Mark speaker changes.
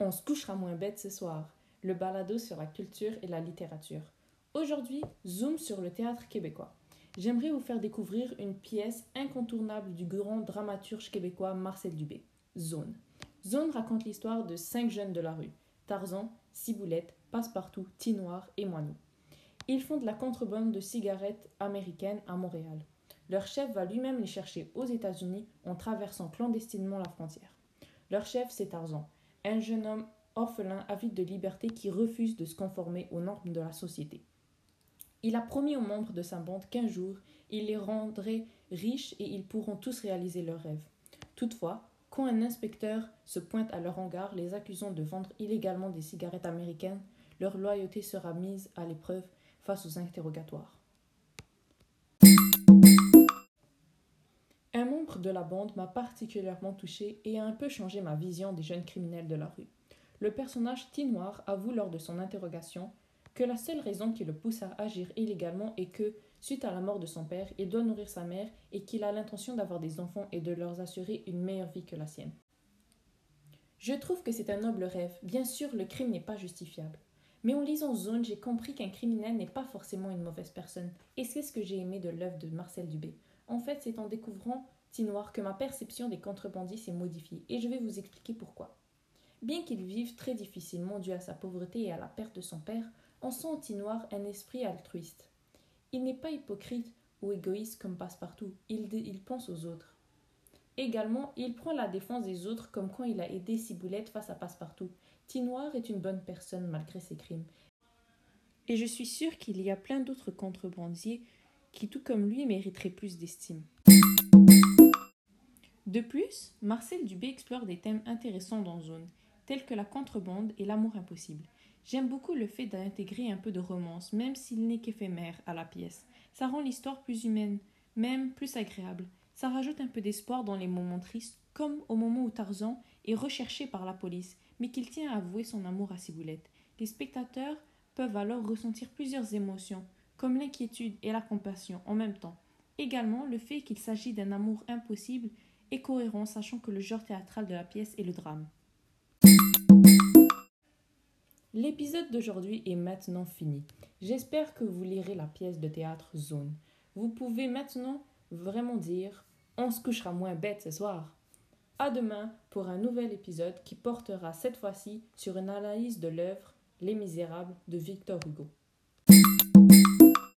Speaker 1: On se couchera moins bête ce soir. Le balado sur la culture et la littérature. Aujourd'hui, zoom sur le théâtre québécois. J'aimerais vous faire découvrir une pièce incontournable du grand dramaturge québécois Marcel Dubé, Zone. Zone raconte l'histoire de cinq jeunes de la rue Tarzan, Ciboulette, Passepartout, Tinoir et Moineau. Ils font de la contrebande de cigarettes américaines à Montréal. Leur chef va lui-même les chercher aux États-Unis en traversant clandestinement la frontière. Leur chef, c'est Tarzan, un jeune homme orphelin avide de liberté qui refuse de se conformer aux normes de la société. Il a promis aux membres de sa bande qu'un jour, il les rendrait riches et ils pourront tous réaliser leurs rêves. Toutefois, quand un inspecteur se pointe à leur hangar les accusant de vendre illégalement des cigarettes américaines, leur loyauté sera mise à l'épreuve face aux interrogatoires. Un membre de la bande m'a particulièrement touché et a un peu changé ma vision des jeunes criminels de la rue. Le personnage Tinoir avoue lors de son interrogation que la seule raison qui le pousse à agir illégalement est que, suite à la mort de son père, il doit nourrir sa mère et qu'il a l'intention d'avoir des enfants et de leur assurer une meilleure vie que la sienne. Je trouve que c'est un noble rêve. Bien sûr, le crime n'est pas justifiable. Mais en lisant Zone, j'ai compris qu'un criminel n'est pas forcément une mauvaise personne. Et c'est ce que j'ai aimé de l'œuvre de Marcel Dubé. En fait, c'est en découvrant Tinoir que ma perception des contrebandiers s'est modifiée, et je vais vous expliquer pourquoi. Bien qu'il vive très difficilement dû à sa pauvreté et à la perte de son père, on sent en Tinoir un esprit altruiste. Il n'est pas hypocrite ou égoïste comme Passepartout, il, il pense aux autres. Également, il prend la défense des autres comme quand il a aidé Ciboulette face à Passepartout. Tinoir est une bonne personne malgré ses crimes. Et je suis sûre qu'il y a plein d'autres contrebandiers qui, tout comme lui, mériterait plus d'estime. De plus, Marcel Dubé explore des thèmes intéressants dans Zone, tels que la contrebande et l'amour impossible. J'aime beaucoup le fait d'intégrer un peu de romance, même s'il n'est qu'éphémère, à la pièce. Ça rend l'histoire plus humaine, même plus agréable. Ça rajoute un peu d'espoir dans les moments tristes, comme au moment où Tarzan est recherché par la police, mais qu'il tient à avouer son amour à Ciboulette. Les spectateurs peuvent alors ressentir plusieurs émotions, comme l'inquiétude et la compassion en même temps. Également, le fait qu'il s'agit d'un amour impossible est cohérent, sachant que le genre théâtral de la pièce est le drame. L'épisode d'aujourd'hui est maintenant fini. J'espère que vous lirez la pièce de théâtre Zone. Vous pouvez maintenant vraiment dire on se couchera moins bête ce soir. À demain pour un nouvel épisode qui portera cette fois-ci sur une analyse de l'œuvre Les Misérables de Victor Hugo.